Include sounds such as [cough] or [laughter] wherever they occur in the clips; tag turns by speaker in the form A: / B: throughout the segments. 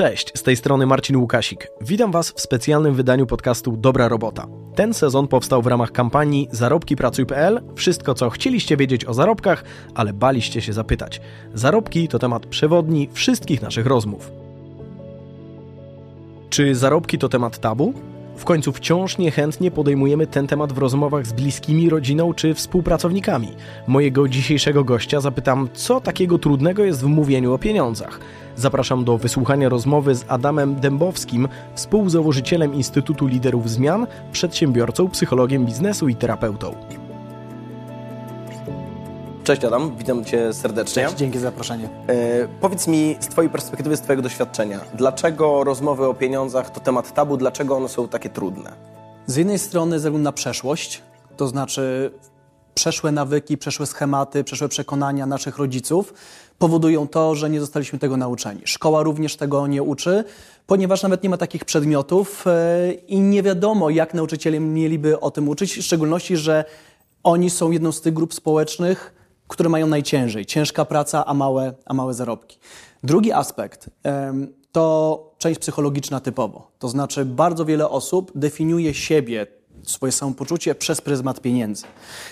A: Cześć, z tej strony Marcin Łukasik. Witam Was w specjalnym wydaniu podcastu Dobra Robota. Ten sezon powstał w ramach kampanii zarobkipracuj.pl. Wszystko, co chcieliście wiedzieć o zarobkach, ale baliście się zapytać. Zarobki to temat przewodni wszystkich naszych rozmów. Czy zarobki to temat tabu? W końcu wciąż niechętnie podejmujemy ten temat w rozmowach z bliskimi, rodziną czy współpracownikami. Mojego dzisiejszego gościa zapytam, co takiego trudnego jest w mówieniu o pieniądzach. Zapraszam do wysłuchania rozmowy z Adamem Dębowskim, współzałożycielem Instytutu Liderów Zmian, przedsiębiorcą, psychologiem biznesu i terapeutą. Cześć Adam, witam Cię serdecznie.
B: Cześć, dzięki za zaproszenie.
A: E, powiedz mi z Twojej perspektywy, z Twojego doświadczenia, dlaczego rozmowy o pieniądzach to temat tabu, dlaczego one są takie trudne?
B: Z jednej strony ze względu na przeszłość, to znaczy przeszłe nawyki, przeszłe schematy, przeszłe przekonania naszych rodziców powodują to, że nie zostaliśmy tego nauczeni. Szkoła również tego nie uczy, ponieważ nawet nie ma takich przedmiotów e, i nie wiadomo, jak nauczyciele mieliby o tym uczyć, w szczególności, że oni są jedną z tych grup społecznych, które mają najciężej. Ciężka praca, a małe, a małe zarobki. Drugi aspekt to część psychologiczna typowo. To znaczy, bardzo wiele osób definiuje siebie, swoje samopoczucie przez pryzmat pieniędzy.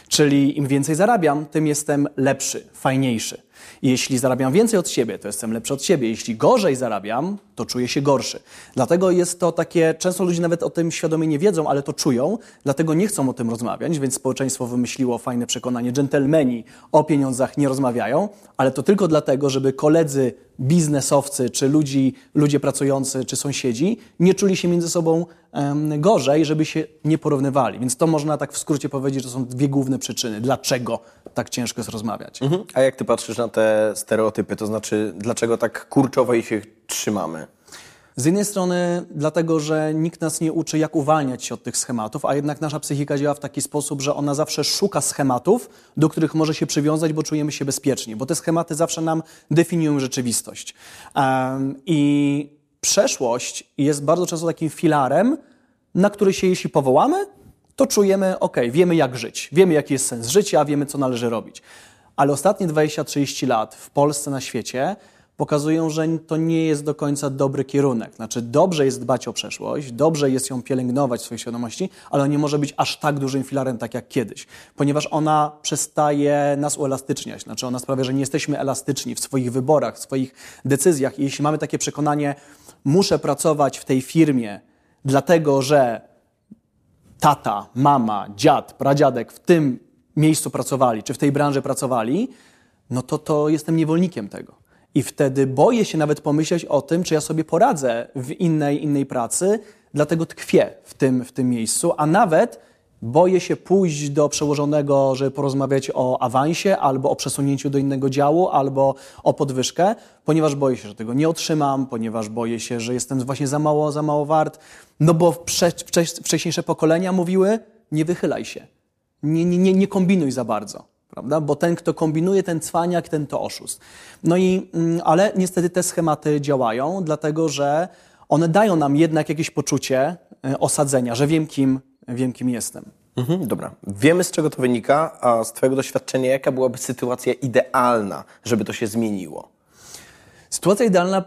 B: Czyli im więcej zarabiam, tym jestem lepszy, fajniejszy. Jeśli zarabiam więcej od siebie, to jestem lepszy od siebie. Jeśli gorzej zarabiam, to czuję się gorszy. Dlatego jest to takie, często ludzie nawet o tym świadomie nie wiedzą, ale to czują, dlatego nie chcą o tym rozmawiać, więc społeczeństwo wymyśliło fajne przekonanie, dżentelmeni o pieniądzach nie rozmawiają, ale to tylko dlatego, żeby koledzy biznesowcy, czy ludzi, ludzie pracujący, czy sąsiedzi nie czuli się między sobą um, gorzej, żeby się nie porównywali. Więc to można tak w skrócie powiedzieć, że są dwie główne przyczyny, dlaczego tak ciężko jest rozmawiać.
A: Mhm. A jak ty patrzysz na te stereotypy, to znaczy dlaczego tak kurczowo ich się trzymamy?
B: Z jednej strony dlatego, że nikt nas nie uczy, jak uwalniać się od tych schematów, a jednak nasza psychika działa w taki sposób, że ona zawsze szuka schematów, do których może się przywiązać, bo czujemy się bezpiecznie, bo te schematy zawsze nam definiują rzeczywistość. I przeszłość jest bardzo często takim filarem, na który się jeśli powołamy, to czujemy, ok, wiemy jak żyć, wiemy jaki jest sens życia, wiemy co należy robić. Ale ostatnie 20-30 lat w Polsce, na świecie pokazują, że to nie jest do końca dobry kierunek. Znaczy, dobrze jest dbać o przeszłość, dobrze jest ją pielęgnować w swojej świadomości, ale nie może być aż tak dużym filarem, tak jak kiedyś, ponieważ ona przestaje nas uelastyczniać. Znaczy, ona sprawia, że nie jesteśmy elastyczni w swoich wyborach, w swoich decyzjach. I jeśli mamy takie przekonanie, muszę pracować w tej firmie, dlatego że tata, mama, dziad, pradziadek w tym miejscu pracowali, czy w tej branży pracowali, no to to jestem niewolnikiem tego. I wtedy boję się nawet pomyśleć o tym, czy ja sobie poradzę w innej, innej pracy, dlatego tkwię w tym, w tym miejscu, a nawet boję się pójść do przełożonego, żeby porozmawiać o awansie, albo o przesunięciu do innego działu, albo o podwyżkę, ponieważ boję się, że tego nie otrzymam, ponieważ boję się, że jestem właśnie za mało, za mało wart. No bo wcze, wcześniejsze pokolenia mówiły, nie wychylaj się, nie, nie, nie kombinuj za bardzo prawda? Bo ten, kto kombinuje, ten cwaniak, ten to oszust. No i, mm, ale niestety te schematy działają, dlatego że one dają nam jednak jakieś poczucie e, osadzenia, że wiem kim, wiem kim jestem.
A: Mhm, dobra. Wiemy z czego to wynika, a z Twojego doświadczenia jaka byłaby sytuacja idealna, żeby to się zmieniło?
B: Sytuacja idealna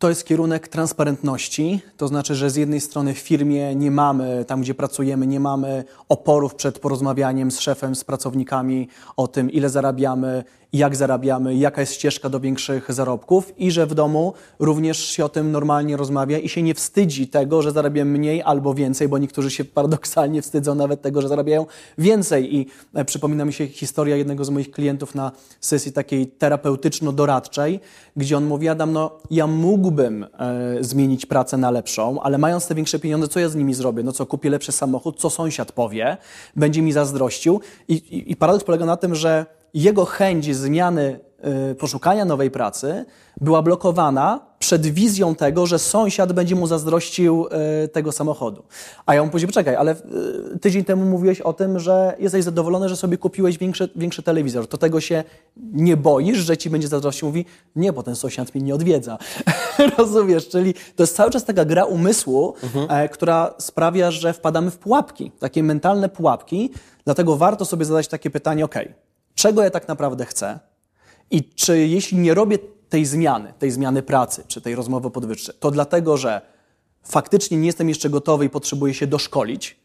B: to jest kierunek transparentności, to znaczy, że z jednej strony w firmie nie mamy, tam gdzie pracujemy, nie mamy oporów przed porozmawianiem z szefem, z pracownikami o tym, ile zarabiamy, jak zarabiamy, jaka jest ścieżka do większych zarobków i że w domu również się o tym normalnie rozmawia i się nie wstydzi tego, że zarabiam mniej albo więcej, bo niektórzy się paradoksalnie wstydzą nawet tego, że zarabiają więcej. I e, przypomina mi się historia jednego z moich klientów na sesji takiej terapeutyczno-doradczej, gdzie on mówi, Adam, no ja mógłbym e, zmienić pracę na lepszą, ale mając te większe pieniądze, co ja z nimi zrobię? No co, kupię lepszy samochód, co sąsiad powie, będzie mi zazdrościł. I, i, i paradoks polega na tym, że jego chęć zmiany y, poszukania nowej pracy była blokowana przed wizją tego, że sąsiad będzie mu zazdrościł y, tego samochodu. A ja mu powiedział, poczekaj, ale y, tydzień temu mówiłeś o tym, że jesteś zadowolony, że sobie kupiłeś większy, większy telewizor. To tego się nie boisz, że ci będzie zazdrościł? Mówi, nie, bo ten sąsiad mnie nie odwiedza. [laughs] Rozumiesz? Czyli to jest cały czas taka gra umysłu, mhm. E, która sprawia, że wpadamy w pułapki, takie mentalne pułapki. Dlatego warto sobie zadać takie pytanie, okej, okay, czego ja tak naprawdę chcę i czy jeśli nie robię tej zmiany, tej zmiany pracy, czy tej rozmowy o podwyżce, to dlatego, że faktycznie nie jestem jeszcze gotowy i potrzebuję się doszkolić,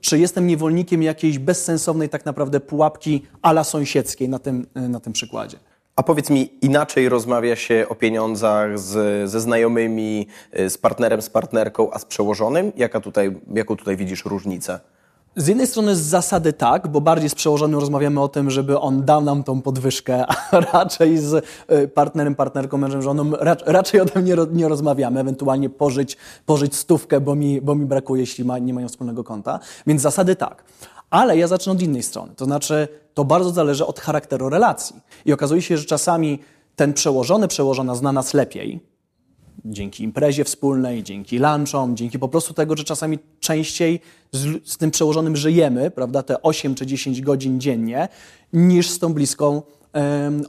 B: czy jestem niewolnikiem jakiejś bezsensownej tak naprawdę pułapki ala sąsiedzkiej na tym, na tym przykładzie.
C: A powiedz mi, inaczej rozmawia się o pieniądzach z, ze znajomymi, z partnerem, z partnerką, a z przełożonym? Jaka tutaj, jaką tutaj widzisz różnicę?
B: Z jednej strony z zasady tak, bo bardziej z przełożonym rozmawiamy o tym, żeby on dał nam tą podwyżkę, [laughs] a raczej z y, partnerem, partnerką, mężem, żoną raczej o tym nie, nie rozmawiamy, ewentualnie pożyć, pożyć stówkę, bo mi, bo mi brakuje, jeśli ma, nie mają wspólnego konta. Więc zasady tak. Ale ja zacznę od innej strony. To znaczy, to bardzo zależy od charakteru relacji. I okazuje się, że czasami ten przełożony, przełożona zna nas lepiej, dzięki imprezie wspólnej, dzięki lunchom, dzięki po prostu tego, że czasami częściej z, z, tym przełożonym żyjemy, prawda, te 8 czy 10 godzin dziennie, niż z tą bliską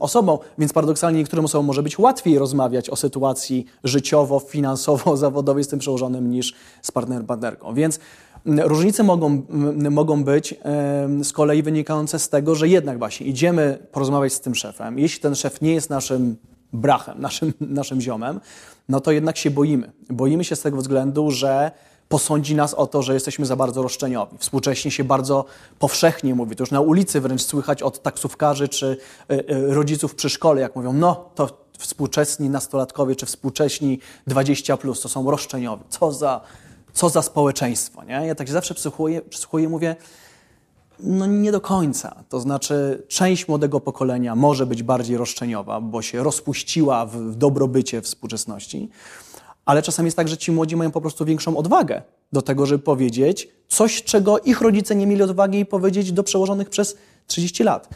B: osobą. Więc paradoksalnie niektórym osobom może być łatwiej rozmawiać o sytuacji życiowo, finansowo, [laughs] zawodowej z tym przełożonym niż z partnerem, partnerką. Więc różnice mogą, mogą być z kolei wynikające z tego, że jednak właśnie idziemy porozmawiać z tym szefem. Jeśli ten szef nie jest naszym brachem, naszym, [laughs] naszym ziomem, no to jednak się boimy. Boimy się z tego względu, że posądzi nas o to, że jesteśmy za bardzo roszczeniowi. Współcześnie się bardzo powszechnie mówi, to już na ulicy wręcz słychać od taksówkarzy czy y, y, rodziców przy szkole, jak mówią, no to współczesni nastolatkowie czy współcześni 20 plus to są roszczeniowi. Co za, co za społeczeństwo, nie? Ja tak zawsze przysłuchuję, przysłuchuję mówię, no nie do końca. To znaczy, część młodego pokolenia może być bardziej roszczeniowa, bo się rozpuściła w dobrobycie współczesności, ale czasami jest tak, że ci młodzi mają po prostu większą odwagę do tego, żeby powiedzieć coś, czego ich rodzice nie mieli odwagi powiedzieć do przełożonych przez 30 lat.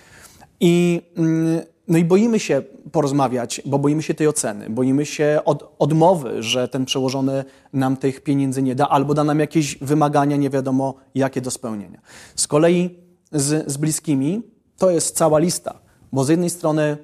B: I, mm, no i boimy się porozmawiać, bo boimy się tej oceny, boimy się od, odmowy, że ten przełożony nam tych pieniędzy nie da, albo da nam jakieś wymagania, nie wiadomo jakie do spełnienia. Z kolei z, z bliskimi to jest cała lista, bo z jednej strony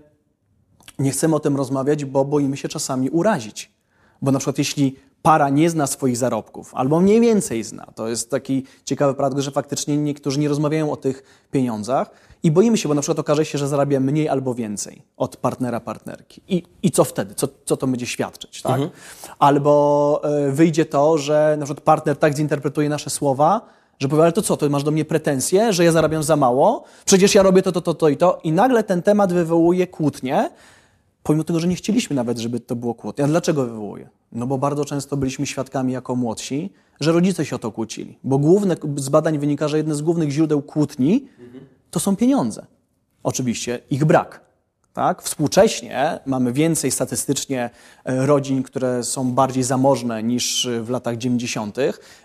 B: nie chcemy o tym rozmawiać, bo boimy się czasami urazić. Bo na przykład jeśli para nie zna swoich zarobków, albo mniej więcej zna, to jest taki ciekawy paradoks, że faktycznie niektórzy nie rozmawiają o tych pieniądzach i boimy się, bo na przykład okaże się, że zarabia mniej albo więcej od partnera, partnerki. I, i co wtedy? Co, co to będzie świadczyć? Tak? Mhm. Albo y, wyjdzie to, że na przykład partner tak zinterpretuje nasze słowa, że powie, ale to co, to masz do mnie pretensje, że ja zarabiam za mało? Przecież ja robię to, to, to, to i to. I nagle ten temat wywołuje kłótnię, pomimo tego, że nie chcieliśmy nawet, żeby to było kłótnie. A dlaczego wywołuje? No bo bardzo często byliśmy świadkami jako młodsi, że rodzice się o to kłócili. Bo główne, z badań wynika, że jedne z głównych źródeł kłótni to są pieniądze. Oczywiście ich brak. Tak? Współcześnie mamy więcej statystycznie e, rodzin, które są bardziej zamożne niż w latach 90.,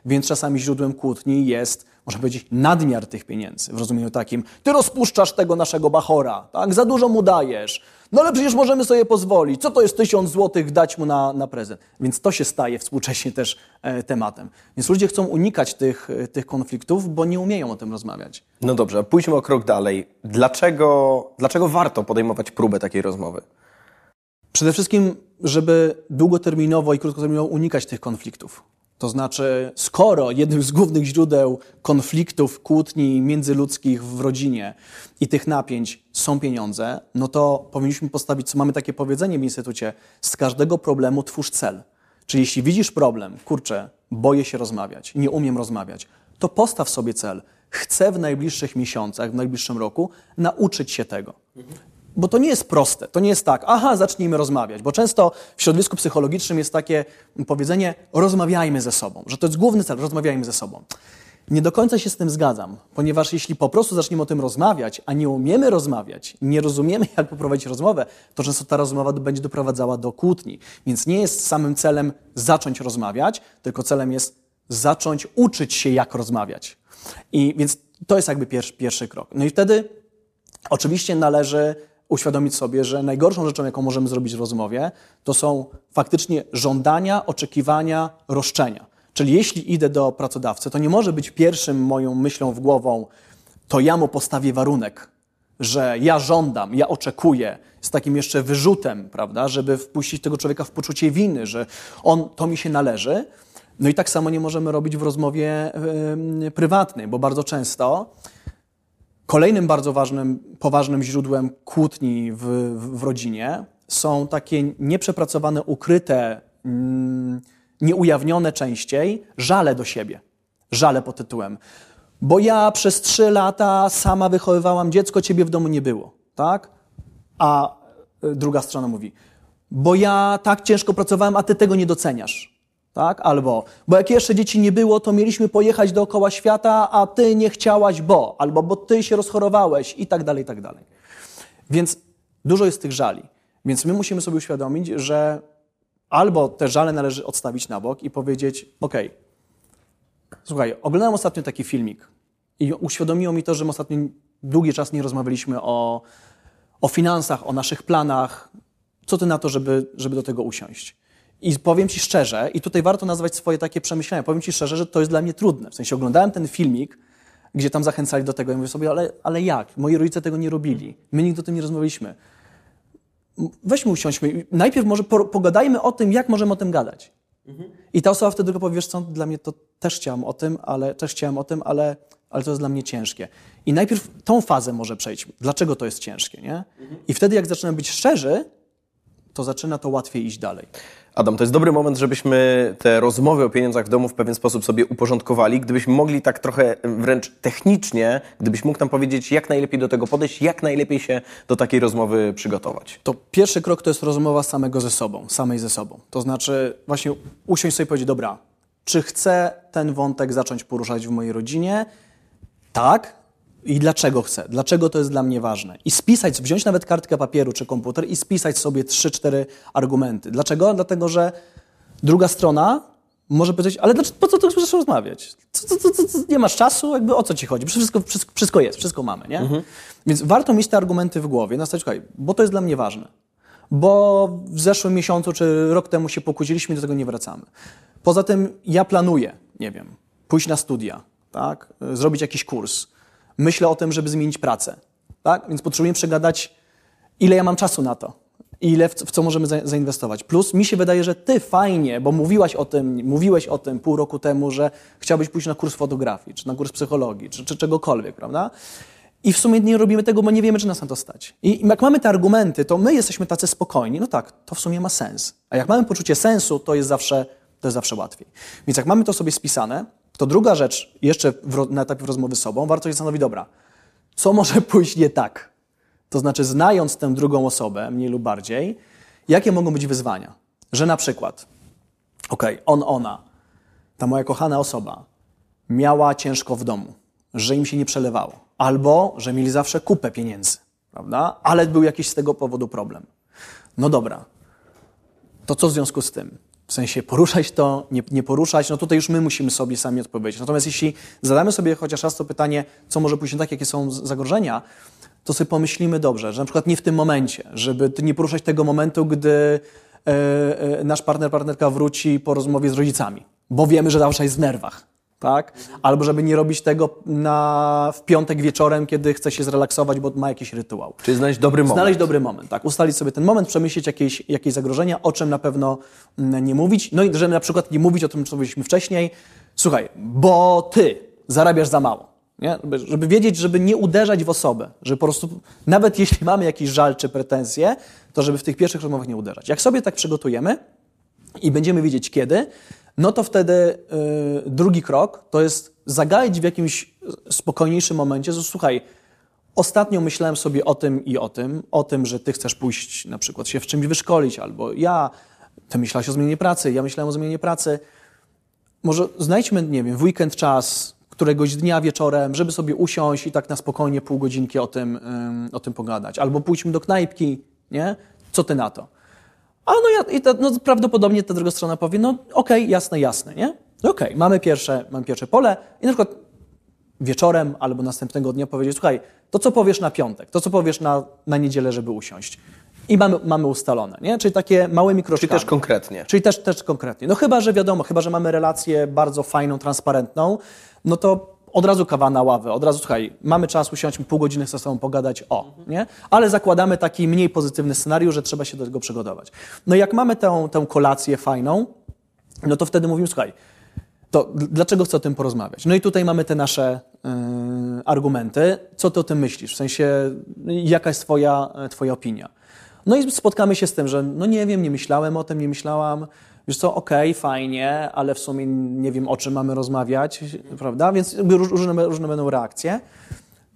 B: więc czasami źródłem kłótni jest, można powiedzieć, nadmiar tych pieniędzy. W rozumieniu takim, ty rozpuszczasz tego naszego bachora, tak? za dużo mu dajesz, no ale przecież możemy sobie pozwolić. Co to jest tysiąc złotych dać mu na, na prezent? Więc to się staje współcześnie też e, tematem. Więc ludzie chcą unikać tych, e, tych konfliktów, bo nie umieją o tym rozmawiać.
C: No dobrze, pójdźmy o krok dalej. Dlaczego, dlaczego warto podejmować próbę takiej rozmowy?
B: Przede wszystkim, żeby długoterminowo i krótkoterminowo unikać tych konfliktów. To znaczy, skoro jednym z głównych źródeł konfliktów, kłótni międzyludzkich w rodzinie i tych napięć są pieniądze, no to powinniśmy postawić, co mamy takie powiedzenie w instytucie, z każdego problemu twórz cel. Czyli jeśli widzisz problem, kurczę, boję się rozmawiać, nie umiem rozmawiać, to postaw sobie cel. Chcę w najbliższych miesiącach, w najbliższym roku nauczyć się tego. Bo to nie jest proste. To nie jest tak, aha, zacznijmy rozmawiać. Bo często w środowisku psychologicznym jest takie powiedzenie, rozmawiajmy ze sobą, że to jest główny cel, rozmawiajmy ze sobą. Nie do końca się z tym zgadzam, ponieważ jeśli po prostu zaczniemy o tym rozmawiać, a nie umiemy rozmawiać, nie rozumiemy, [laughs] jak poprowadzić rozmowę, to często ta rozmowa będzie doprowadzała do kłótni. Więc nie jest samym celem zacząć rozmawiać, tylko celem jest zacząć uczyć się, jak rozmawiać. I więc to jest jakby pierwszy, pierwszy krok. No i wtedy oczywiście należy uświadomić sobie, że najgorszą rzeczą, jaką możemy zrobić w rozmowie, to są faktycznie żądania, oczekiwania, roszczenia. Czyli jeśli idę do pracodawcy, to nie może być pierwszym moją myślą w głową, to ja mu postawię warunek, że ja żądam, ja oczekuję, z takim jeszcze wyrzutem, prawda, żeby wpuścić tego człowieka w poczucie winy, że on, to mi się należy. No i tak samo nie możemy robić w rozmowie yy, prywatnej, bo bardzo często Kolejnym bardzo ważnym, poważnym źródłem kłótni w, w, rodzinie są takie nieprzepracowane, ukryte, mm, nieujawnione częściej żale do siebie. Żale pod tytułem. Bo ja przez trzy lata sama wychowywałam dziecko, ciebie w domu nie było. Tak? A y, druga strona mówi, bo ja tak ciężko pracowałem, a ty tego nie doceniasz. Tak? Albo, bo jak jeszcze dzieci nie było, to mieliśmy pojechać dookoła świata, a ty nie chciałaś, bo, albo bo ty się rozchorowałeś i tak dalej, i tak dalej. Więc dużo jest tych żali. Więc my musimy sobie uświadomić, że albo te żale należy odstawić na bok i powiedzieć, ok, słuchaj, oglądałem ostatnio taki filmik i uświadomiło mi to, że ostatnio długi czas nie rozmawialiśmy o, o finansach, o naszych planach. Co ty na to, żeby, żeby do tego usiąść? I powiem Ci szczerze, i tutaj warto nazwać swoje takie przemyślenia, powiem Ci szczerze, że to jest dla mnie trudne. W sensie oglądałem ten filmik, gdzie tam zachęcali do tego i mówię sobie, ale, ale jak? Moi rodzice tego nie robili. My nigdy o tym nie rozmawialiśmy. Weźmy usiądźmy. Najpierw może pogadajmy o tym, jak możemy o tym gadać. Mhm. I ta osoba wtedy tylko powie, wiesz co, dla mnie to też chciałam o tym, ale też chciałam o tym, ale, ale to jest dla mnie ciężkie. I najpierw tą fazę może przejdźmy. Dlaczego to jest ciężkie, nie? Mhm. I wtedy, jak zaczynamy być szczerzy, to zaczyna to łatwiej iść dalej.
A: Adam, to jest dobry moment, żebyśmy te rozmowy o pieniądzach w domu w pewien sposób sobie uporządkowali. Gdybyśmy mogli tak trochę wręcz technicznie, gdybyś mógł nam powiedzieć, jak najlepiej do tego podejść, jak najlepiej się do takiej rozmowy przygotować.
B: To pierwszy krok to jest rozmowa samego ze sobą, samej ze sobą. To znaczy właśnie usiąść sobie i powiedzieć, dobra, czy chcę ten wątek zacząć poruszać w mojej rodzinie? Tak, i dlaczego chcę, dlaczego to jest dla mnie ważne. I spisać, wziąć nawet kartkę papieru czy komputer i spisać sobie 3-4 argumenty. Dlaczego? Dlatego, że druga strona może powiedzieć, ale po co tu chcesz rozmawiać? Co, co, co, nie masz czasu? Jakby o co ci chodzi? Wszystko, wszystko, wszystko jest, wszystko mamy, nie? Mhm. Więc warto mieć te argumenty w głowie. Na słuchaj, bo to jest dla mnie ważne. Bo w zeszłym miesiącu czy rok temu się pokłóciliśmy i do tego nie wracamy. Poza tym ja planuję, nie wiem, pójść na studia, tak? Zrobić jakiś kurs myślę o tym, żeby zmienić pracę. Tak? Więc potrzebuję przegadać, ile ja mam czasu na to. Ile w, co możemy za, zainwestować. Plus mi się wydaje, że ty fajnie, bo mówiłaś o tym, mówiłeś o tym pół roku temu, że chciałbyś pójść na kurs fotografii, czy na kurs psychologii, czy, czy czegokolwiek, prawda? I w sumie nie robimy tego, bo nie wiemy, czy nas na to stać. I jak mamy te argumenty, to my jesteśmy tacy spokojni. No tak, to w sumie ma sens. A jak mamy poczucie sensu, to jest zawsze, to jest zawsze łatwiej. Więc jak mamy to sobie spisane, to druga rzecz, jeszcze na etapie rozmowy z sobą, warto się zastanowić, dobra, co może [laughs] pójść nie tak? To znaczy, znając tę drugą osobę, mniej lub bardziej, jakie mogą być wyzwania? Że na przykład, okej, on, ona, ta moja kochana osoba, miała ciężko w domu, że im się nie przelewało, albo że mieli zawsze kupę pieniędzy, prawda? Ale był jakiś z tego powodu problem. No dobra, to co w związku z tym? W sensie poruszać to, nie, nie, poruszać, no tutaj już my musimy sobie sami odpowiedzieć. Natomiast jeśli zadamy sobie chociaż raz to pytanie, co może pójść tak, jakie są zagrożenia, to sobie pomyślimy dobrze, że na przykład nie w tym momencie, żeby nie poruszać tego momentu, gdy e, e, nasz partner, partnerka wróci po rozmowie z rodzicami, bo wiemy, że zawsze jest w nerwach tak? Albo żeby nie robić tego na, w piątek wieczorem, kiedy chce się zrelaksować, bo ma jakiś rytuał.
A: Czyli znaleźć dobry moment.
B: Znaleźć dobry moment, tak. Ustalić sobie ten moment, przemyśleć jakieś, jakieś zagrożenia, o czym na pewno mm, nie mówić. No i żeby na przykład nie mówić o tym, co mówiliśmy wcześniej. Słuchaj, bo ty zarabiasz za mało. Nie? Żeby wiedzieć, żeby nie uderzać w osobę, żeby po prostu, nawet jeśli mamy jakiś żal czy pretensje, to żeby w tych pierwszych rozmowach nie uderzać. Jak sobie tak przygotujemy i będziemy wiedzieć kiedy, no to wtedy y, drugi krok to jest zagaić w jakimś spokojniejszym momencie, że słuchaj, ostatnio myślałem sobie o tym i o tym, o tym, że ty chcesz pójść na przykład się w czymś wyszkolić, albo ja, ty myślałeś o zmianie pracy, ja myślałem o zmianie pracy. Może znajdźmy, nie wiem, w weekend czas, któregoś dnia wieczorem, żeby sobie usiąść i tak na spokojnie pół godzinki o tym, y, o tym pogadać. Albo pójdźmy do knajpki, nie? Co ty na to? A no, ja, i ta, no prawdopodobnie ta druga strona powie, no okej, okay, jasne, jasne, nie? No okej, okay, mamy, pierwsze, mamy pierwsze pole i na przykład wieczorem albo następnego dnia powiedzieć, słuchaj, to co powiesz na piątek, to co powiesz na, na niedzielę, żeby usiąść. I mamy, mamy ustalone, nie? Czyli takie małymi kroczkami.
A: Czyli też konkretnie.
B: Czyli też, też konkretnie. No chyba, że wiadomo, chyba, że mamy relację bardzo fajną, transparentną, no to od razu kawa na ławę, od razu, słuchaj, mamy czas, usiądźmy pół godziny ze sobą pogadać, o, nie? Ale zakładamy taki mniej pozytywny scenariusz, że trzeba się do tego przygotować. No jak mamy tę, tę kolację fajną, no to wtedy mówimy, słuchaj, to dlaczego chcę o tym porozmawiać? No i tutaj mamy te nasze yy, argumenty. Co ty o tym myślisz? W sensie, jaka jest twoja, twoja opinia? No i spotkamy się z tym, że no nie wiem, nie myślałem o tym, nie myślałam. Wiesz co, okej, okay, fajnie, ale w sumie nie wiem, o czym mamy rozmawiać, prawda? Więc różne, różne będą reakcje.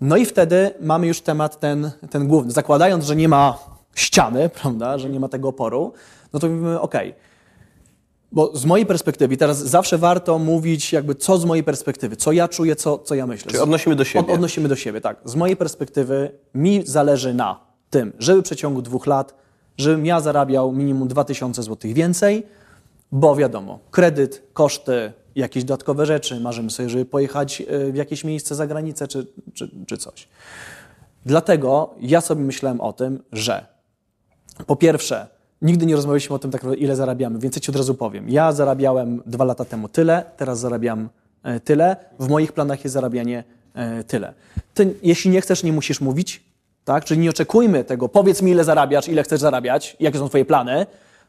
B: No i wtedy mamy już temat ten, ten główny. Zakładając, że nie ma ściany, prawda, że nie ma tego oporu, no to mówimy, okej, okay, bo z mojej perspektywy, teraz zawsze warto mówić jakby co z mojej perspektywy, co ja czuję, co, co ja myślę.
A: Czyli odnosimy do siebie.
B: Od, odnosimy do siebie, tak. Z mojej perspektywy mi zależy na tym, żeby w przeciągu dwóch lat, żebym ja zarabiał minimum 2000 zł więcej, bo wiadomo, kredyt, koszty, jakieś dodatkowe rzeczy, marzymy sobie, żeby pojechać e, w jakieś miejsce za granicę czy, czy, czy coś. Dlatego ja sobie myślałem o tym, że po pierwsze, nigdy nie rozmawialiśmy o tym, tak ile zarabiamy, więc ja Ci od razu powiem. Ja zarabiałem dwa lata temu tyle, teraz zarabiam e, tyle, w moich planach jest zarabianie e, tyle. Ty, jeśli nie chcesz, nie musisz mówić, tak? Czyli nie oczekujmy tego, powiedz mi ile zarabiasz, ile chcesz zarabiać, jakie są Twoje plany,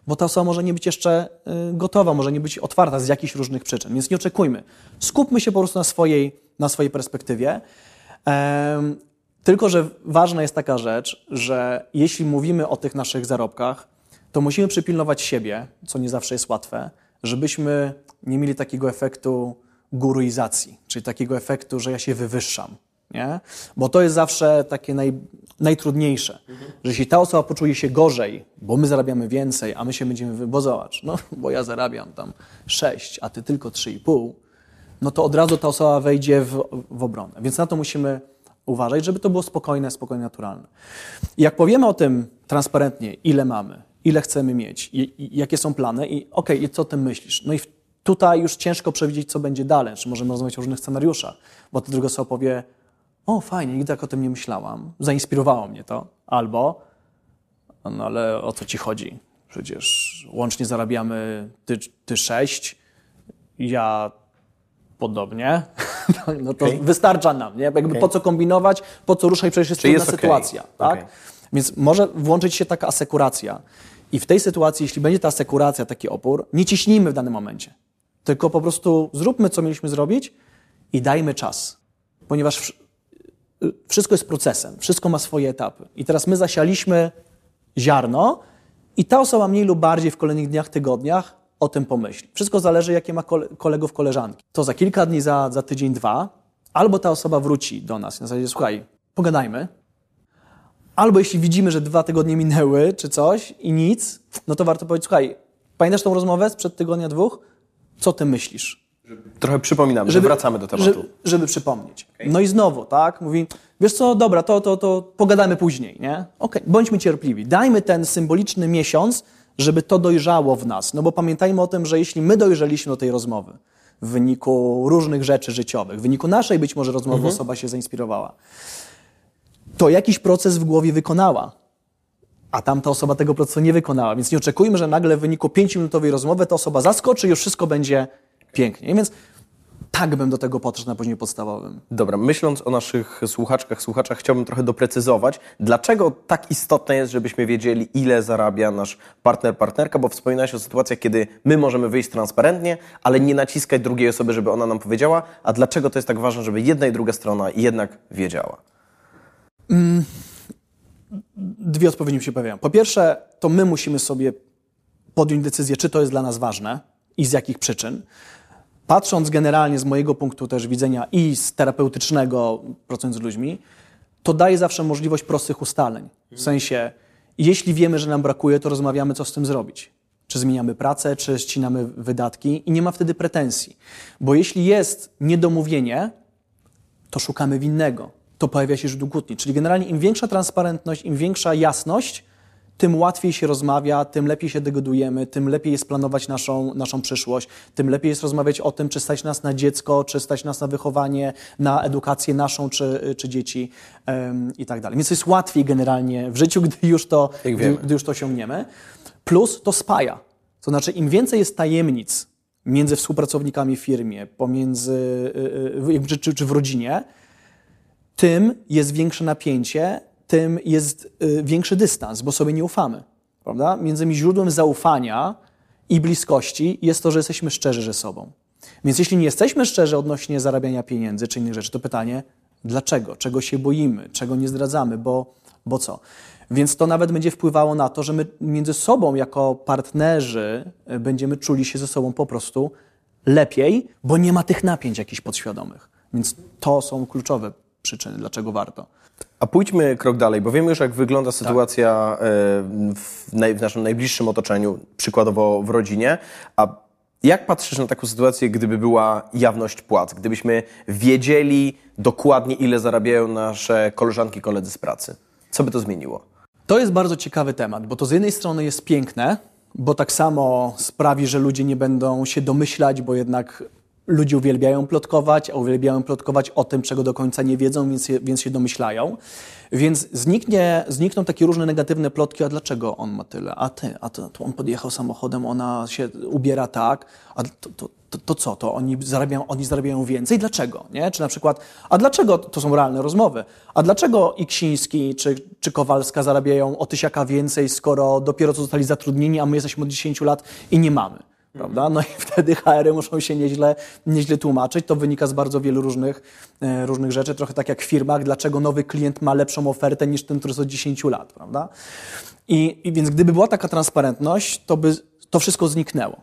B: bo ta osoba może nie być jeszcze y, gotowa, może nie być otwarta z jakichś różnych przyczyn, więc nie oczekujmy. Skupmy się po prostu na swojej, na swojej perspektywie. Tylko, że ważna jest taka rzecz, że jeśli mówimy o tych naszych zarobkach, to musimy przypilnować siebie, co nie zawsze jest łatwe, żebyśmy nie mieli takiego efektu guruizacji, czyli takiego efektu, że ja się wywyższam. Nie? Bo to jest zawsze takie naj, najtrudniejsze, mhm. że jeśli ta osoba poczuje się gorzej, bo my zarabiamy więcej, a my się będziemy, bo zobacz, no [laughs] bo ja zarabiam tam 6, a ty tylko 3,5, no to od razu ta osoba wejdzie w, w obronę. Więc na to musimy uważać, żeby to było spokojne, spokojnie, naturalne. I jak powiemy o tym transparentnie, ile mamy, ile chcemy mieć, i, i jakie są plany i okej, okay, i co o tym myślisz? No i tutaj już ciężko przewidzieć, co będzie dalej, czy możemy rozmawiać o różnych scenariuszach, bo ta druga osoba powie, o fajnie, nigdy tak o tym nie myślałam, zainspirowało mnie to, albo no ale o co ci chodzi? Przecież łącznie zarabiamy ty, ty sześć, ja podobnie, [laughs] no to okay. wystarcza nam, nie? Jakby okay. po co kombinować, po co ruszać, przecież jest Czyli trudna jest sytuacja, okay. tak? Więc może włączyć się taka asekuracja. I w tej sytuacji, jeśli będzie ta asekuracja, taki opór, nie ciśnijmy w danym momencie. Tylko po prostu zróbmy, co mieliśmy zrobić i dajmy czas. Ponieważ wszystko jest procesem, wszystko ma swoje etapy. I teraz my zasialiśmy ziarno i ta osoba mniej lub bardziej w kolejnych dniach, tygodniach o tym pomyśli. Wszystko zależy, jakie ma kolegów, koleżanki. To za kilka dni, za, za tydzień, dwa, albo ta osoba wróci do nas na zasadzie, słuchaj, pogadajmy, albo jeśli widzimy, że dwa tygodnie minęły, czy coś i nic, no to warto powiedzieć, słuchaj, pamiętasz tą rozmowę sprzed tygodnia, dwóch? Co ty myślisz?
A: Trochę przypominamy, żeby, że wracamy do tematu.
B: Żeby, żeby przypomnieć. Okay. No i znowu, tak, mówi, wiesz co, dobra, to, to, to pogadamy później, nie? Okej, okay. bądźmy cierpliwi. Dajmy ten symboliczny miesiąc, żeby to dojrzało w nas. No bo pamiętajmy o tym, że jeśli my dojrzeliśmy do tej rozmowy w wyniku różnych rzeczy życiowych, w wyniku naszej być może rozmowy mhm. osoba się zainspirowała, to jakiś proces w głowie wykonała. A tamta osoba tego procesu nie wykonała. Więc nie oczekujmy, że nagle w wyniku pięciominutowej rozmowy ta osoba zaskoczy i już wszystko będzie pięknie. Więc tak bym do tego podszedł na poziomie podstawowym.
A: Dobra, myśląc o naszych słuchaczkach, słuchaczach, chciałbym trochę doprecyzować, dlaczego tak istotne jest, żebyśmy wiedzieli, ile zarabia nasz partner, partnerka, bo wspominałeś o sytuacjach, kiedy my możemy wyjść transparentnie, ale nie naciskać drugiej osoby, żeby ona nam powiedziała, a dlaczego to jest tak ważne, żeby jedna i druga strona jednak wiedziała? Mm,
B: dwie odpowiedzi mi się pojawiają. Po pierwsze, to my musimy sobie podjąć decyzję, czy to jest dla nas ważne i z jakich przyczyn patrząc generalnie z mojego punktu też widzenia i z terapeutycznego, pracując z ludźmi, to daje zawsze możliwość prostych ustaleń. W sensie, jeśli wiemy, że nam brakuje, to rozmawiamy, co z tym zrobić. Czy zmieniamy pracę, czy ścinamy wydatki i nie ma wtedy pretensji. Bo jeśli jest niedomówienie, to szukamy winnego. To pojawia się rzut kłótni. Czyli generalnie im większa transparentność, im większa jasność, tym łatwiej się rozmawia, tym lepiej się dogodujemy, tym lepiej jest planować naszą, naszą przyszłość, tym lepiej jest rozmawiać o tym, czy stać nas na dziecko, czy stać nas na wychowanie, na edukację naszą, czy, czy dzieci um, i tak dalej. Więc jest łatwiej generalnie w życiu, gdy już to, gdy, gdy już to osiągniemy. Plus to spaja. To znaczy, im więcej jest tajemnic między współpracownikami w firmie, pomiędzy, y, y, czy, czy, czy w rodzinie, tym jest większe napięcie tym jest y, większy dystans, bo sobie nie ufamy. Prawda? Między źródłem zaufania i bliskości jest to, że jesteśmy szczerzy ze sobą. Więc jeśli nie jesteśmy szczerzy odnośnie zarabiania pieniędzy czy innych rzeczy, to pytanie, dlaczego? Czego się boimy? Czego nie zdradzamy? Bo, bo co? Więc to nawet będzie wpływało na to, że my między sobą jako partnerzy e, będziemy czuli się ze sobą po prostu lepiej, bo nie ma tych napięć jakichś podświadomych. Więc to są kluczowe przyczyny, dlaczego warto.
A: A pójdźmy krok dalej, bo wiemy już, jak wygląda sytuacja e, w, naj, w naszym najbliższym otoczeniu, przykładowo w rodzinie. A jak patrzysz na taką sytuację, gdyby była jawność płac? Gdybyśmy wiedzieli dokładnie, ile zarabiają nasze koleżanki, koledzy z pracy? Co by to zmieniło?
B: To jest bardzo ciekawy temat, bo to z jednej strony jest piękne, bo tak samo sprawi, że ludzie nie będą się domyślać, bo jednak ludzie uwielbiają plotkować, a uwielbiają plotkować o tym, czego do końca nie wiedzą, więc, więc się domyślają. Więc zniknie, znikną takie różne negatywne plotki, a dlaczego on ma tyle, a ty, a to, to on podjechał samochodem, ona się ubiera tak, a to, to, to, to co, to oni zarabiają, oni zarabiają więcej, dlaczego, nie? Czy na przykład, a dlaczego, to są realne rozmowy, a dlaczego Iksiński czy, czy Kowalska zarabiają o tysiaka więcej, skoro dopiero co zostali zatrudnieni, a my jesteśmy od 10 lat i nie mamy? Prawda? No i wtedy HR-y muszą się nieźle, nieźle tłumaczyć. To wynika z bardzo wielu różnych, e, różnych rzeczy. Trochę tak jak w firmach, dlaczego nowy klient ma lepszą ofertę niż ten, który jest od 10 lat. Prawda? I, I więc gdyby była taka transparentność, to by to wszystko zniknęło.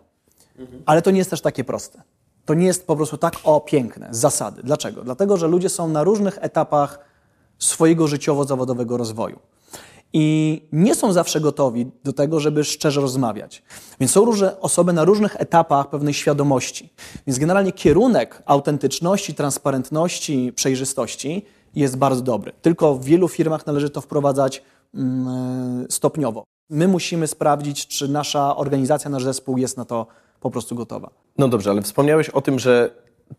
B: Ale to nie jest też takie proste. To nie jest po prostu tak o piękne, z zasady. Dlaczego? Dlatego, że ludzie są na różnych etapach swojego życiowo-zawodowego rozwoju i nie są zawsze gotowi do tego, żeby szczerze rozmawiać. Więc są różne osoby na różnych etapach pewnej świadomości. Więc generalnie kierunek autentyczności, transparentności, przejrzystości jest bardzo dobry. Tylko w wielu firmach należy to wprowadzać mm, stopniowo. My musimy sprawdzić, czy nasza organizacja, nasz zespół jest na to po prostu gotowa.
A: No dobrze, ale wspomniałeś o tym, że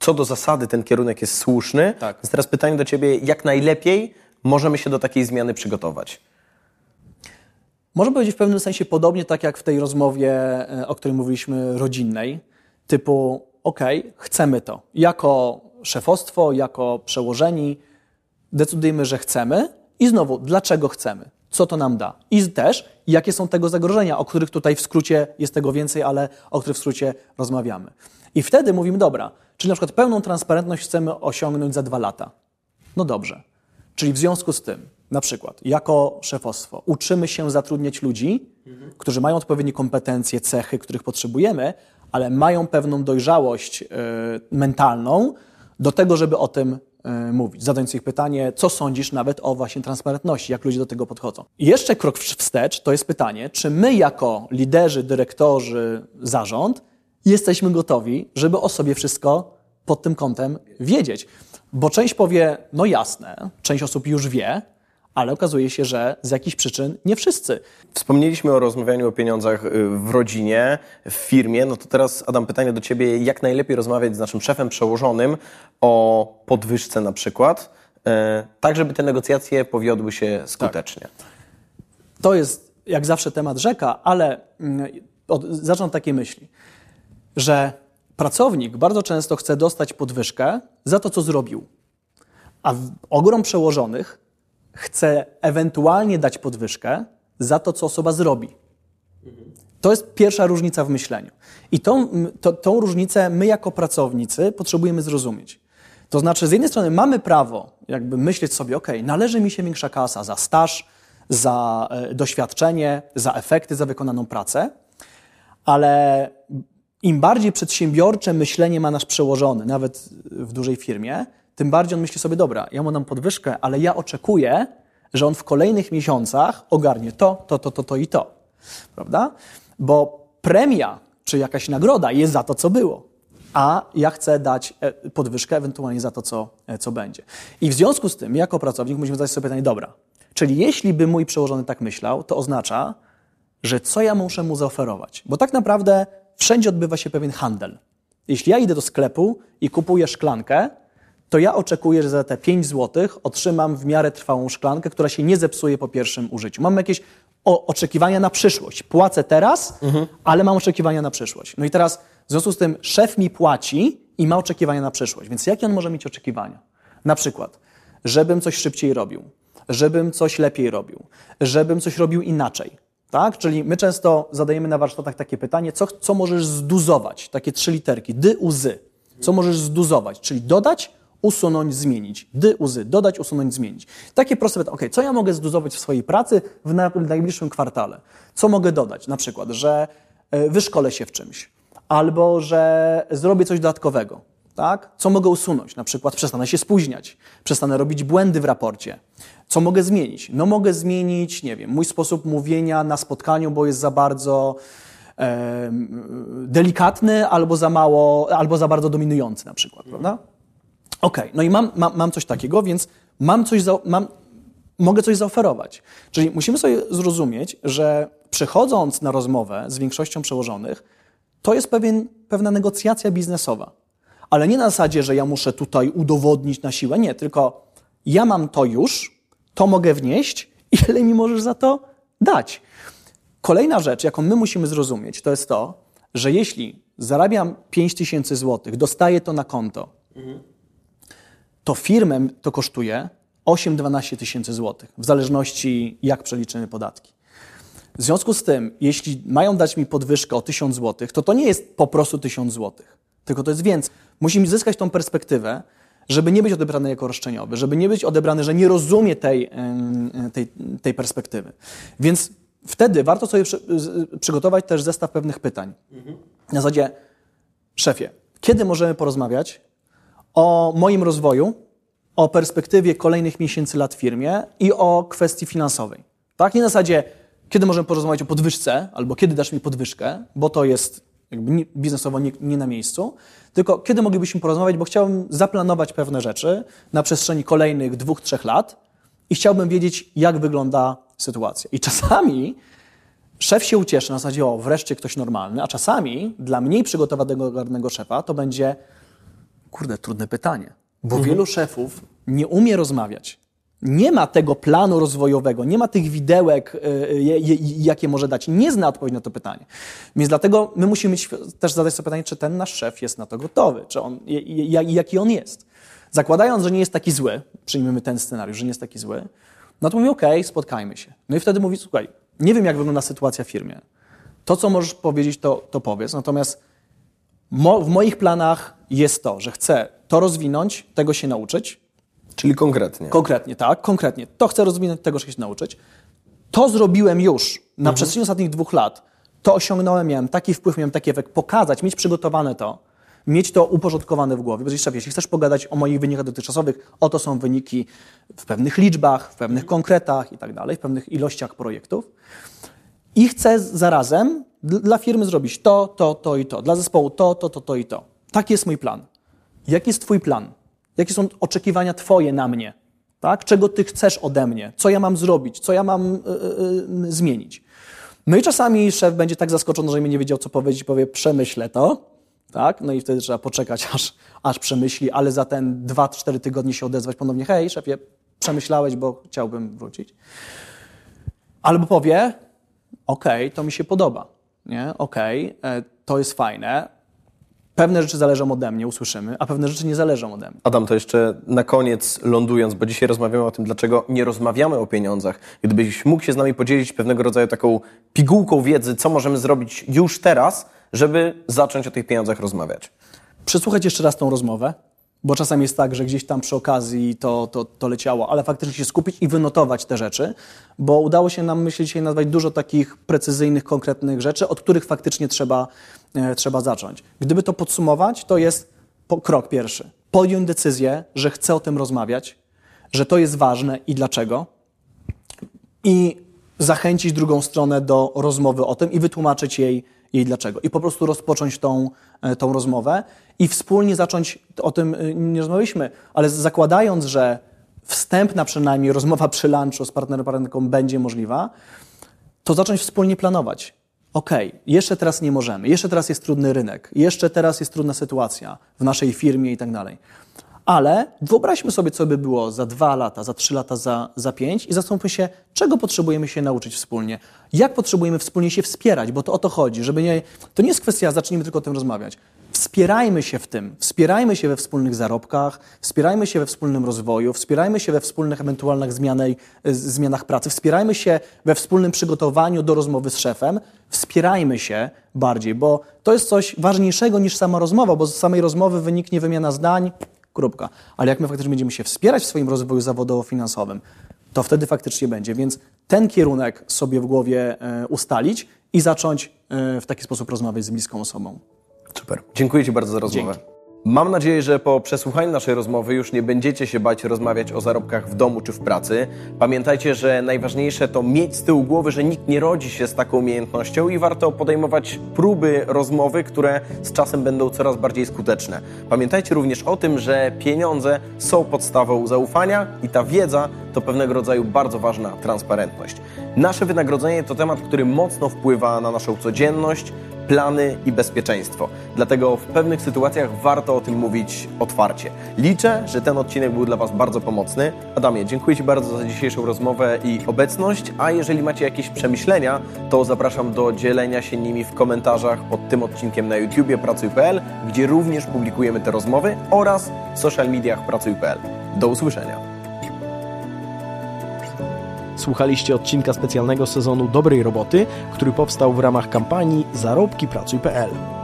A: co do zasady ten kierunek jest słuszny.
B: Tak.
A: Więc teraz pytanie do Ciebie, jak najlepiej możemy się do takiej zmiany przygotować?
B: Można powiedzieć w pewnym sensie podobnie tak jak w tej rozmowie, e, o której mówiliśmy, rodzinnej, typu OK, chcemy to. Jako szefostwo, jako przełożeni decydujemy, że chcemy i znowu, dlaczego chcemy? Co to nam da? I też, jakie są tego zagrożenia, o których tutaj w skrócie jest tego więcej, ale o których w skrócie rozmawiamy. I wtedy mówimy, dobra, czyli na przykład pełną transparentność chcemy osiągnąć za dwa lata. No dobrze. Czyli w związku z tym, na przykład, jako szefostwo, uczymy się zatrudniać ludzi, mhm. którzy mają odpowiednie kompetencje, cechy, których potrzebujemy, ale mają pewną dojrzałość y, mentalną do tego, żeby o tym y, mówić. Zadając ich pytanie, co sądzisz nawet o właśnie transparentności, jak ludzie do tego podchodzą. I jeszcze krok wstecz to jest pytanie, czy my jako liderzy, dyrektorzy, zarząd jesteśmy gotowi, żeby o sobie wszystko pod tym kątem wiedzieć. Bo część powie, no jasne, część osób już wie, ale okazuje się, że z jakichś przyczyn nie wszyscy.
A: Wspomnieliśmy o rozmawianiu o pieniądzach y, w rodzinie, w firmie. No to teraz, Adam, pytanie do Ciebie. Jak najlepiej rozmawiać z naszym szefem przełożonym o podwyżce na przykład, y, tak żeby te negocjacje powiodły się skutecznie? Tak.
B: To jest jak zawsze temat rzeka, ale mm, od, zacznę od takiej myśli, że pracownik bardzo często chce dostać podwyżkę za to, co zrobił. A ogrom przełożonych chce ewentualnie dać podwyżkę za to, co osoba zrobi. To jest pierwsza różnica w myśleniu. I tą, to, tą różnicę my jako pracownicy potrzebujemy zrozumieć. To znaczy, z jednej strony mamy prawo jakby myśleć sobie, ok, należy mi się większa kasa za staż, za e, doświadczenie, za efekty, za wykonaną pracę, ale im bardziej przedsiębiorcze myślenie ma nasz przełożony, nawet w dużej firmie, tym bardziej on myśli sobie, dobra, ja mu dam podwyżkę, ale ja oczekuję, że on w kolejnych miesiącach ogarnie to, to, to, to, to i to. Prawda? Bo premia czy jakaś nagroda jest za to, co było. A ja chcę dać e, podwyżkę ewentualnie za to, co, e, co będzie. I w związku z tym, jako pracownik, musimy zadać sobie pytanie, dobra, czyli jeśli by mój przełożony tak myślał, to oznacza, że co ja muszę mu zaoferować? Bo tak naprawdę wszędzie odbywa się pewien handel. Jeśli ja idę do sklepu i kupuję szklankę, to ja oczekuję, że za te 5 zł otrzymam w miarę trwałą szklankę, która się nie zepsuje po pierwszym użyciu. Mam jakieś o, oczekiwania na przyszłość. Płacę teraz, mhm. ale mam oczekiwania na przyszłość. No i teraz w związku z tym szef mi płaci i ma oczekiwania na przyszłość. Więc jakie on może mieć oczekiwania? Na przykład, żebym coś szybciej robił, żebym coś lepiej robił, żebym coś robił inaczej. Tak? Czyli my często zadajemy na warsztatach takie pytanie, co, co możesz zduzować? Takie trzy litery, dy, u, zy. Co możesz zduzować? Czyli dodać, usunąć, zmienić. Dy, uzy, dodać, usunąć, zmienić. Takie proste pytanie, ok, co ja mogę zduzować w swojej pracy w najbliższym kwartale? Co mogę dodać? Na przykład, że e, wyszkolę się w czymś, albo że zrobię coś dodatkowego. Tak? Co mogę usunąć? Na przykład przestanę się spóźniać, przestanę robić błędy w raporcie. Co mogę zmienić? No mogę zmienić, nie wiem, mój sposób mówienia na spotkaniu, bo jest za bardzo e, delikatny albo za mało, albo za bardzo dominujący na przykład, prawda? Okej, okay, no i mam, mam, mam coś takiego, więc mam coś, za, mam, mogę coś zaoferować. Czyli musimy sobie zrozumieć, że przychodząc na rozmowę z większością przełożonych, to jest pewien, pewna negocjacja biznesowa. Ale nie na zasadzie, że ja muszę tutaj udowodnić na siłę, nie, tylko ja mam to już, to mogę wnieść, [laughs] ile mi możesz za to dać. Kolejna rzecz, jaką my musimy zrozumieć, to jest to, że jeśli zarabiam 5 tysięcy złotych, dostaję to na konto, mhm to firmę to kosztuje 8-12 tysięcy złotych, w zależności jak przeliczymy podatki. W związku z tym, jeśli mają dać mi podwyżkę o 1000 złotych, to to nie jest po prostu 1000 złotych, tylko to jest więcej. Musimy zyskać tą perspektywę, żeby nie być odebrany jako roszczeniowy, żeby nie być odebrany, że nie rozumie tej, tej, tej perspektywy. Więc wtedy warto sobie przygotować też zestaw pewnych pytań. Mhm. Na zasadzie, szefie, kiedy możemy porozmawiać, o moim rozwoju, o perspektywie kolejnych miesięcy, lat w firmie i o kwestii finansowej. Tak? Nie na zasadzie, kiedy możemy porozmawiać o podwyżce, albo kiedy dasz mi podwyżkę, bo to jest jakby biznesowo nie, nie, na miejscu, tylko kiedy moglibyśmy porozmawiać, bo chciałbym zaplanować pewne rzeczy na przestrzeni kolejnych dwóch, trzech lat i chciałbym wiedzieć, jak wygląda sytuacja. I czasami szef się ucieszy na zasadzie, o, wreszcie ktoś normalny, a czasami dla mniej przygotowanego szefa to będzie, Kurde, trudne pytanie. Bo mhm. wielu szefów nie umie rozmawiać. Nie ma tego planu rozwojowego, nie ma tych widełek, y, jakie może dać. Nie zna odpowiedzi na to pytanie. Więc dlatego my musimy też zadać sobie pytanie, czy ten nasz szef jest na to gotowy, czy on, jaki on jest. Zakładając, że nie jest taki zły, przyjmiemy ten scenariusz, że nie jest taki zły, no to mówi, OK, spotkajmy się. No i wtedy mówi, słuchaj, nie wiem, jak wygląda sytuacja w firmie. To, co możesz powiedzieć, to, to powiedz. Natomiast Mo w moich planach jest to, że chcę to rozwinąć, tego się nauczyć.
A: Czyli konkretnie.
B: Konkretnie, tak, konkretnie. To chcę rozwinąć, tego się nauczyć. To zrobiłem już na mhm. przestrzeni ostatnich dwóch lat. To osiągnąłem, miałem taki wpływ, miałem taki efekt. Pokazać, mieć przygotowane to, mieć to uporządkowane w głowie. Bo jeszcze, jeśli chcesz pogadać o moich wynikach dotychczasowych, oto są wyniki w pewnych liczbach, w pewnych konkretach i tak dalej, w pewnych ilościach projektów. I chcę zarazem dla firmy zrobić to, to, to i to. Dla zespołu to, to, to, to i to. Taki jest mój plan. Jaki jest Twój plan? Jakie są oczekiwania Twoje na mnie? Tak? Czego Ty chcesz ode mnie? Co ja mam zrobić? Co ja mam yy, yy, zmienić? No i czasami szef będzie tak zaskoczony, że nie wiedział, co powiedzieć powie, przemyślę to. Tak? No i wtedy trzeba poczekać, [laughs] aż, aż przemyśli, ale za ten 2-4 tygodnie się odezwać ponownie, hej szefie, przemyślałeś, bo chciałbym wrócić. Albo powie, okej, okay, to mi się podoba nie? Okej, okay, e, to jest fajne. Pewne rzeczy zależą ode mnie, usłyszymy, a pewne rzeczy nie zależą ode mnie.
A: Adam, to jeszcze na koniec lądując, bo dzisiaj rozmawiamy o tym, dlaczego nie rozmawiamy o pieniądzach. Gdybyś mógł się z nami podzielić pewnego rodzaju taką pigułką wiedzy, co możemy zrobić już teraz, żeby zacząć o tych pieniądzach rozmawiać.
B: Przesłuchać jeszcze raz tą rozmowę, bo czasem jest tak, że gdzieś tam przy okazji to, to, to leciało, ale faktycznie się skupić i wynotować te rzeczy, bo udało się nam, myślę, dzisiaj nazwać dużo takich precyzyjnych, konkretnych rzeczy, od których faktycznie trzeba, e, trzeba zacząć. Gdyby to podsumować, to jest po, krok pierwszy. Podjąć decyzję, że chcę o tym rozmawiać, że to jest ważne i dlaczego. I zachęcić drugą stronę do rozmowy o tym i wytłumaczyć jej, jej dlaczego. I po prostu rozpocząć tą, e, tą rozmowę i wspólnie zacząć, o tym e, nie rozmawialiśmy, ale zakładając, że wstępna przynajmniej rozmowa przy lunchu z partnerem, partnerką będzie możliwa, to zacząć wspólnie planować. Okay, jeszcze teraz nie możemy, jeszcze teraz jest trudny rynek, jeszcze teraz jest trudna sytuacja w naszej firmie i tak dalej. Ale wyobraźmy sobie, co by było za dwa lata, za trzy lata, za, za pięć i zastanówmy się, czego potrzebujemy się nauczyć wspólnie, jak potrzebujemy wspólnie się wspierać, bo to o to chodzi, żeby nie, to nie jest kwestia, zacznijmy tylko o tym rozmawiać. Wspierajmy się w tym, wspierajmy się we wspólnych zarobkach, wspierajmy się we wspólnym rozwoju, wspierajmy się we wspólnych ewentualnych zmianej, zmianach pracy, wspierajmy się we wspólnym przygotowaniu do rozmowy z szefem, wspierajmy się bardziej, bo to jest coś ważniejszego niż sama rozmowa, bo z samej rozmowy wyniknie wymiana zdań, kropka. Ale jak my faktycznie będziemy się wspierać w swoim rozwoju zawodowo-finansowym, to wtedy faktycznie będzie. Więc ten kierunek sobie w głowie e, ustalić i zacząć e, w taki sposób rozmawiać z bliską osobą.
A: Super. Dziękuję Ci bardzo za rozmowę.
B: Dzięki.
A: Mam nadzieję, że po przesłuchaniu naszej rozmowy już nie będziecie się bać rozmawiać o zarobkach w domu czy w pracy. Pamiętajcie, że najważniejsze to mieć z tyłu głowy, że nikt nie rodzi się z taką umiejętnością i warto podejmować próby rozmowy, które z czasem będą coraz bardziej skuteczne. Pamiętajcie również o tym, że pieniądze są podstawą zaufania i ta wiedza to pewnego rodzaju bardzo ważna transparentność. Nasze wynagrodzenie to temat, który mocno wpływa na naszą codzienność, plany i bezpieczeństwo. Dlatego w pewnych sytuacjach warto o tym mówić otwarcie. Liczę, że ten odcinek był dla Was bardzo pomocny. Adamie, dziękuję Ci bardzo za dzisiejszą rozmowę i obecność, a jeżeli macie jakieś przemyślenia, to zapraszam do dzielenia się nimi w komentarzach pod tym odcinkiem na YouTubie Pracuj.pl, gdzie również publikujemy te rozmowy oraz w social mediach Pracuj.pl. Do usłyszenia.
C: Słuchaliście odcinka specjalnego sezonu Dobrej Roboty, który powstał w ramach kampanii Zarobki Pracuj.pl.